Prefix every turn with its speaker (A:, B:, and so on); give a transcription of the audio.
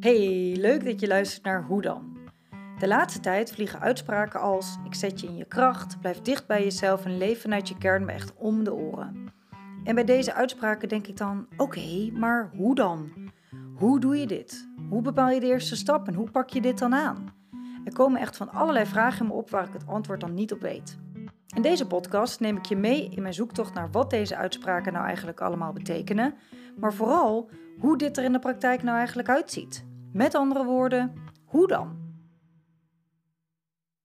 A: Hey, leuk dat je luistert naar Hoe dan? De laatste tijd vliegen uitspraken als ik zet je in je kracht, blijf dicht bij jezelf en leef vanuit je kern me echt om de oren. En bij deze uitspraken denk ik dan, oké, maar hoe dan? Hoe doe je dit? Hoe bepaal je de eerste stap en hoe pak je dit dan aan? Er komen echt van allerlei vragen in me op waar ik het antwoord dan niet op weet. In deze podcast neem ik je mee in mijn zoektocht naar wat deze uitspraken nou eigenlijk allemaal betekenen, maar vooral hoe dit er in de praktijk nou eigenlijk uitziet. Met andere woorden, hoe dan?